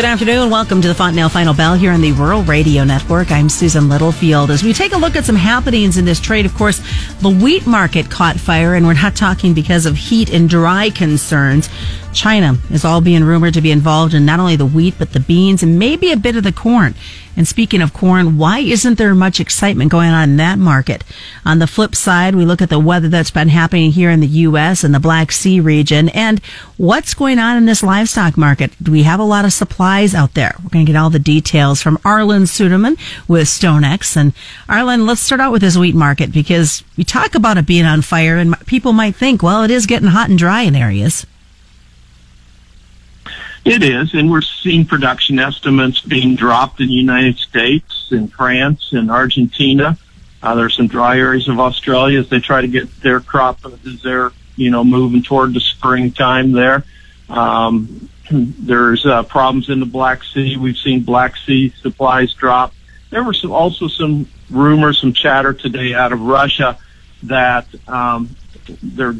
Good afternoon. Welcome to the Fontanelle Final Bell here on the Rural Radio Network. I'm Susan Littlefield. As we take a look at some happenings in this trade, of course, the wheat market caught fire, and we're not talking because of heat and dry concerns. China is all being rumored to be involved in not only the wheat, but the beans and maybe a bit of the corn. And speaking of corn, why isn't there much excitement going on in that market? On the flip side, we look at the weather that's been happening here in the U.S. and the Black Sea region and what's going on in this livestock market. Do we have a lot of supplies out there? We're going to get all the details from Arlan Suderman with StoneX. And Arlan, let's start out with this wheat market because we talk about it being on fire and people might think, well, it is getting hot and dry in areas. It is, and we're seeing production estimates being dropped in the United States, in France, in Argentina. Uh, there's some dry areas of Australia as they try to get their crop as they're, you know, moving toward the springtime there. Um, there's uh, problems in the Black Sea. We've seen Black Sea supplies drop. There were some, also some rumors, some chatter today out of Russia that um, they're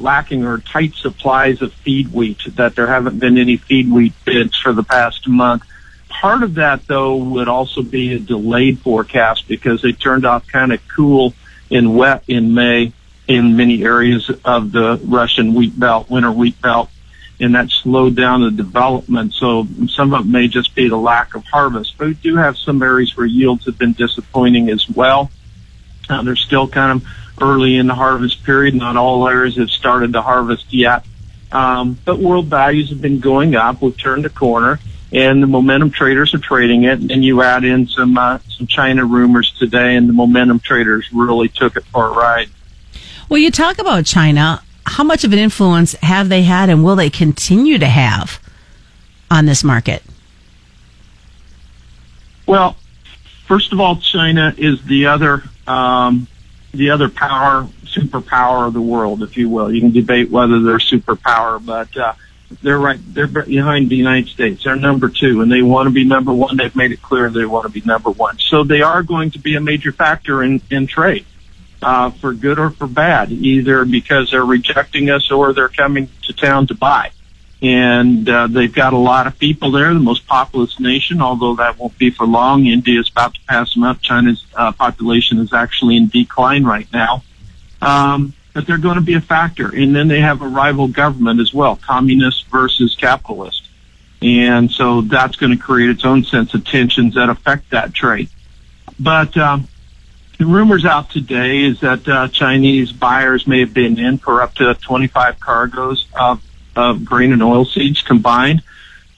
lacking or tight supplies of feed wheat, that there haven't been any feed wheat bids for the past month. Part of that, though, would also be a delayed forecast because it turned out kind of cool and wet in May in many areas of the Russian wheat belt, winter wheat belt, and that slowed down the development. So some of it may just be the lack of harvest, but we do have some areas where yields have been disappointing as well. Uh, they're still kind of early in the harvest period. Not all areas have started to harvest yet. Um, but world values have been going up. We've turned a corner, and the momentum traders are trading it. And you add in some uh, some China rumors today, and the momentum traders really took it for a ride. Well, you talk about China. How much of an influence have they had, and will they continue to have on this market? Well, first of all, China is the other um, the other power, superpower of the world, if you will. You can debate whether they're superpower, but uh, they're right. They're behind the United States. They're number two, and they want to be number one. They've made it clear they want to be number one. So they are going to be a major factor in in trade, uh, for good or for bad, either because they're rejecting us or they're coming to town to buy and uh, they've got a lot of people there, the most populous nation, although that won't be for long. India is about to pass them up. China's uh, population is actually in decline right now. Um, but they're going to be a factor. And then they have a rival government as well, communist versus capitalist. And so that's going to create its own sense of tensions that affect that trade. But um, the rumors out today is that uh, Chinese buyers may have been in for up to 25 cargoes of of grain and oil seeds combined.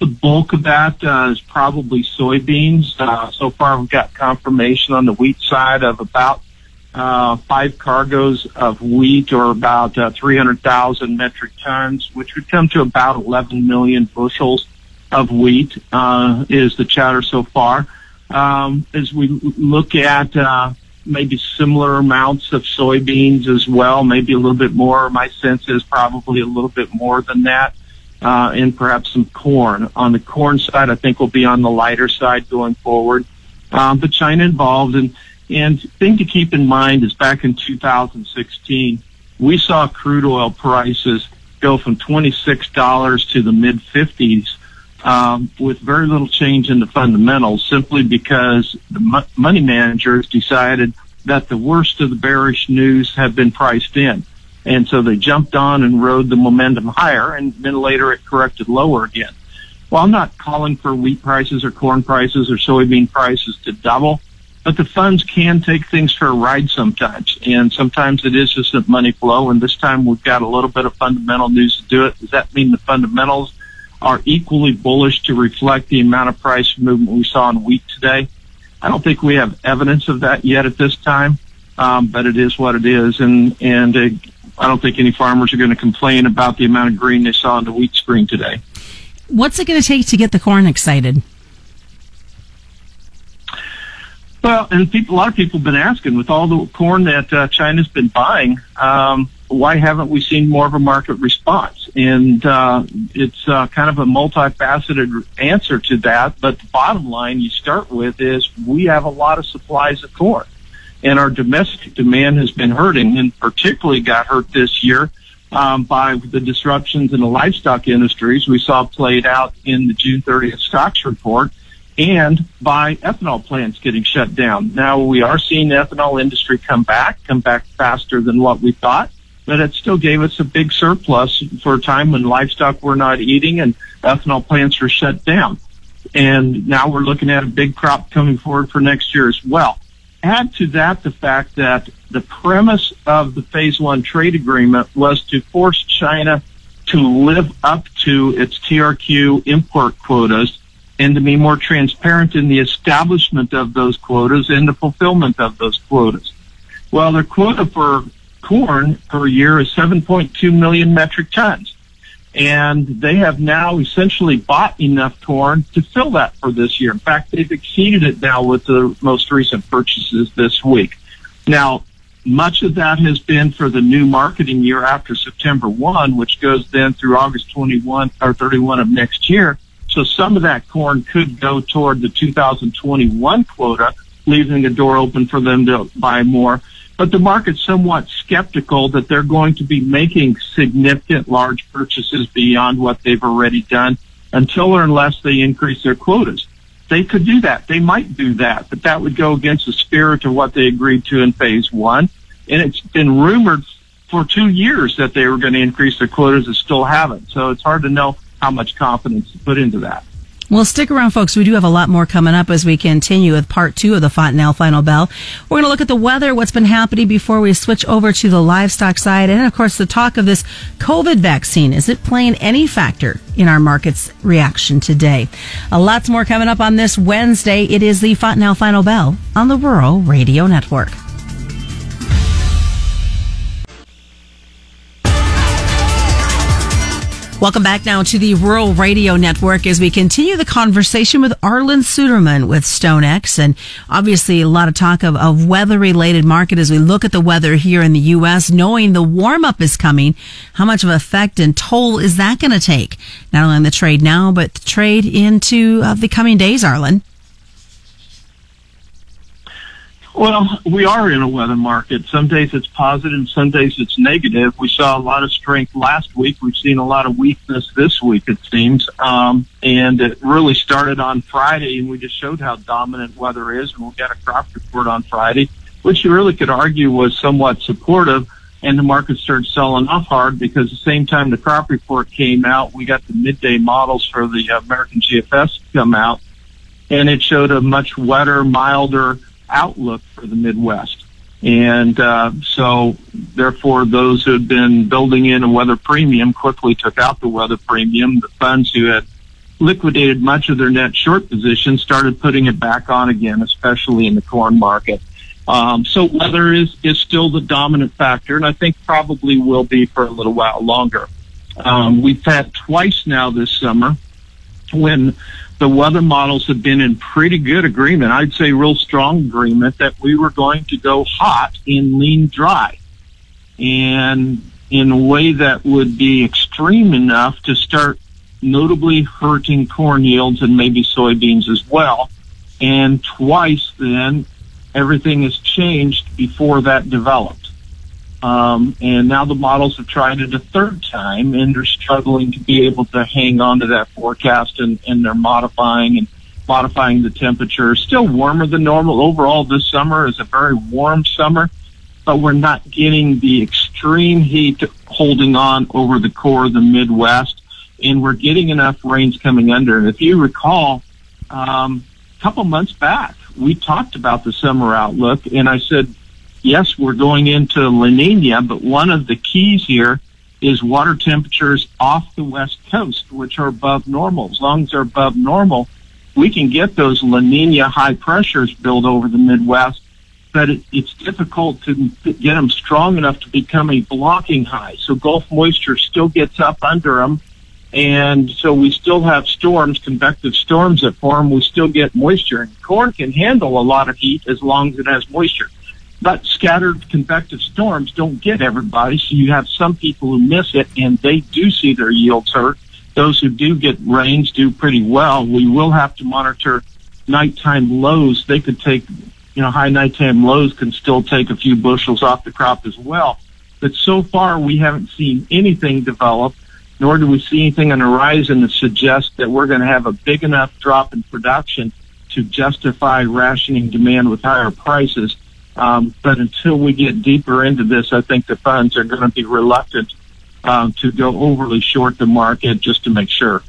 The bulk of that uh, is probably soybeans. Uh, so far, we've got confirmation on the wheat side of about uh, five cargoes of wheat, or about uh, 300,000 metric tons, which would come to about 11 million bushels of wheat. Uh, is the chatter so far? Um, as we look at uh, maybe similar amounts of soybeans as well, maybe a little bit more. My sense is probably a little bit more than that. Uh, and perhaps some corn. On the corn side, I think we'll be on the lighter side going forward. Um, but China involved and, and thing to keep in mind is back in 2016, we saw crude oil prices go from $26 to the mid 50s um, with very little change in the fundamentals, simply because the mo- money managers decided that the worst of the bearish news had been priced in. And so they jumped on and rode the momentum higher, and then later it corrected lower again. Well, I'm not calling for wheat prices or corn prices or soybean prices to double, but the funds can take things for a ride sometimes. And sometimes it is just a money flow, and this time we've got a little bit of fundamental news to do it. Does that mean the fundamentals are equally bullish to reflect the amount of price movement we saw in wheat today. I don't think we have evidence of that yet at this time, um, but it is what it is, and and uh, I don't think any farmers are going to complain about the amount of green they saw in the wheat screen today. What's it going to take to get the corn excited? Well, and people, a lot of people have been asking with all the corn that uh, China's been buying. Um, why haven't we seen more of a market response? And uh, it's uh, kind of a multifaceted answer to that. But the bottom line you start with is we have a lot of supplies of corn, and our domestic demand has been hurting, and particularly got hurt this year um, by the disruptions in the livestock industries we saw played out in the June 30th stocks report and by ethanol plants getting shut down. Now we are seeing the ethanol industry come back, come back faster than what we thought, but it still gave us a big surplus for a time when livestock were not eating and ethanol plants were shut down. And now we're looking at a big crop coming forward for next year as well. Add to that the fact that the premise of the phase one trade agreement was to force China to live up to its TRQ import quotas and to be more transparent in the establishment of those quotas and the fulfillment of those quotas. Well, their quota for corn per year is 7.2 million metric tons. And they have now essentially bought enough corn to fill that for this year. In fact, they've exceeded it now with the most recent purchases this week. Now, much of that has been for the new marketing year after September 1, which goes then through August 21 or 31 of next year. So some of that corn could go toward the 2021 quota, leaving the door open for them to buy more. But the market's somewhat skeptical that they're going to be making significant large purchases beyond what they've already done until or unless they increase their quotas. They could do that. They might do that, but that would go against the spirit of what they agreed to in phase one. And it's been rumored for two years that they were going to increase their quotas and still haven't. So it's hard to know how much confidence to put into that. Well, stick around, folks. We do have a lot more coming up as we continue with part two of the Fontanelle Final Bell. We're going to look at the weather, what's been happening before we switch over to the livestock side, and of course, the talk of this COVID vaccine. Is it playing any factor in our market's reaction today? A lots more coming up on this Wednesday. It is the Fontanelle Final Bell on the Rural Radio Network. Welcome back now to the Rural Radio Network as we continue the conversation with Arlan Suderman with StoneX. And obviously a lot of talk of, of weather related market as we look at the weather here in the U.S., knowing the warm up is coming. How much of effect and toll is that going to take? Not only on the trade now, but the trade into uh, the coming days, Arlan. Well, we are in a weather market. Some days it's positive, some days it's negative. We saw a lot of strength last week. We've seen a lot of weakness this week, it seems. Um, and it really started on Friday, and we just showed how dominant weather is. And we'll get a crop report on Friday, which you really could argue was somewhat supportive. And the market started selling off hard because the same time the crop report came out, we got the midday models for the American GFS come out, and it showed a much wetter, milder outlook for the Midwest. And uh, so, therefore, those who had been building in a weather premium quickly took out the weather premium. The funds who had liquidated much of their net short position started putting it back on again, especially in the corn market. Um, so weather is, is still the dominant factor, and I think probably will be for a little while longer. Um, we've had twice now this summer when the weather models have been in pretty good agreement. I'd say real strong agreement that we were going to go hot and lean dry and in a way that would be extreme enough to start notably hurting corn yields and maybe soybeans as well. And twice then everything has changed before that developed. Um, and now the models have tried it a third time and they're struggling to be able to hang on to that forecast and, and they're modifying and modifying the temperature. Still warmer than normal. Overall, this summer is a very warm summer, but we're not getting the extreme heat holding on over the core of the Midwest and we're getting enough rains coming under. And if you recall, um, a couple months back, we talked about the summer outlook and I said, yes, we're going into La Nina, but one of the keys here is water temperatures off the west coast, which are above normal. As long as they're above normal, we can get those La Nina high pressures built over the Midwest, but it, it's difficult to get them strong enough to become a blocking high. So Gulf moisture still gets up under them. And so we still have storms, convective storms that form. We still get moisture. And corn can handle a lot of heat as long as it has moisture. But scattered convective storms don't get everybody, so you have some people who miss it, and they do see their yields hurt. Those who do get rains do pretty well. We will have to monitor nighttime lows. They could take, you know, high nighttime lows can still take a few bushels off the crop as well. But so far, we haven't seen anything develop, nor do we see anything on the horizon that suggests that we're going to have a big enough drop in production to justify rationing demand with higher prices. Um, but until we get deeper into this, I think the funds are going to be reluctant um, to go overly short the market just to make sure.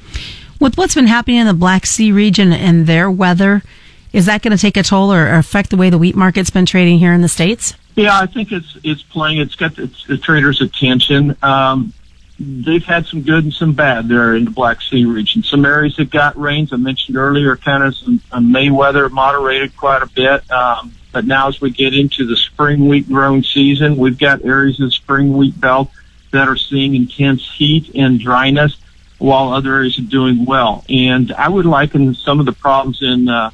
With what's been happening in the Black Sea region and their weather, is that going to take a toll or affect the way the wheat market's been trading here in the states? Yeah, I think it's it's playing. It's got it's the traders' attention. Um, they've had some good and some bad there in the Black Sea region. Some areas that got rains I mentioned earlier, kind of some uh, May weather moderated quite a bit. Um, but now as we get into the spring wheat growing season, we've got areas of the spring wheat belt that are seeing intense heat and dryness, while other areas are doing well. And I would liken some of the problems in uh,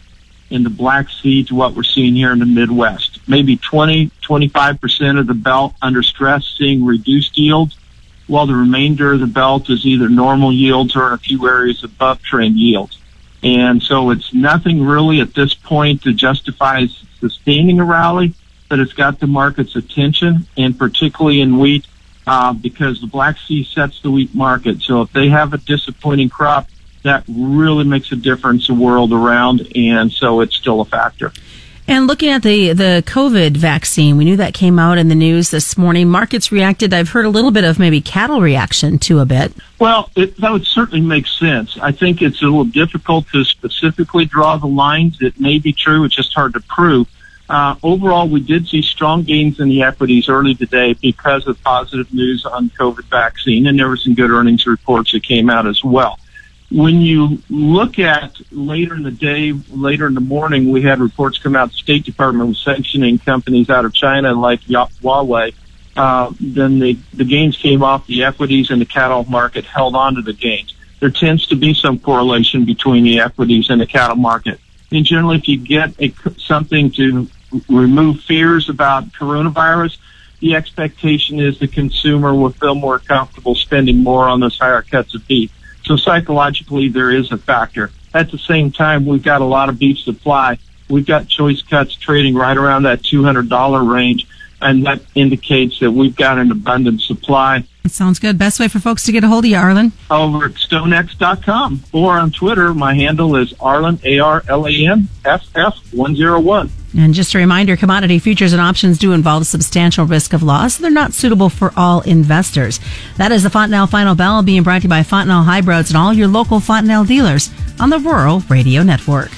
in the Black Sea to what we're seeing here in the Midwest. Maybe 20, 25% of the belt under stress seeing reduced yields, while the remainder of the belt is either normal yields or in a few areas above trend yields. And so it's nothing really at this point to justify sustaining a rally, but it's got the market's attention, and particularly in wheat, uh, because the Black Sea sets the wheat market. So if they have a disappointing crop, that really makes a difference the world around, and so it's still a factor. And looking at the, the COVID vaccine, we knew that came out in the news this morning. Markets reacted. I've heard a little bit of maybe cattle reaction to a bit. Well, it, that would certainly make sense. I think it's a little difficult to specifically draw the lines. It may be true. It's just hard to prove. Uh, overall, we did see strong gains in the equities early today because of positive news on COVID vaccine, and there were some good earnings reports that came out as well when you look at later in the day, later in the morning, we had reports come out. The State Department was sanctioning companies out of China like Huawei. Uh, then the, the gains came off the equities and the cattle market held on to the gains. There tends to be some correlation between the equities and the cattle market. And generally, if you get a, something to remove fears about coronavirus, the expectation is the consumer will feel more comfortable spending more on those higher cuts of beef. So psychologically, there is a factor. At the same time, we've got a lot of beef supply. We've got choice cuts trading right around that $200 range, and that indicates that we've got an abundant supply. It sounds good. Best way for folks to get a hold of you, Arlan? Over at stonex.com or on Twitter. My handle is Arlan, A-R-L-A-N, F-F-101. And just a reminder, commodity futures and options do involve substantial risk of loss. They're not suitable for all investors. That is the Fontanelle Final Bell being brought to you by Fontanelle Hybrids and all your local Fontanelle dealers on the Rural Radio Network.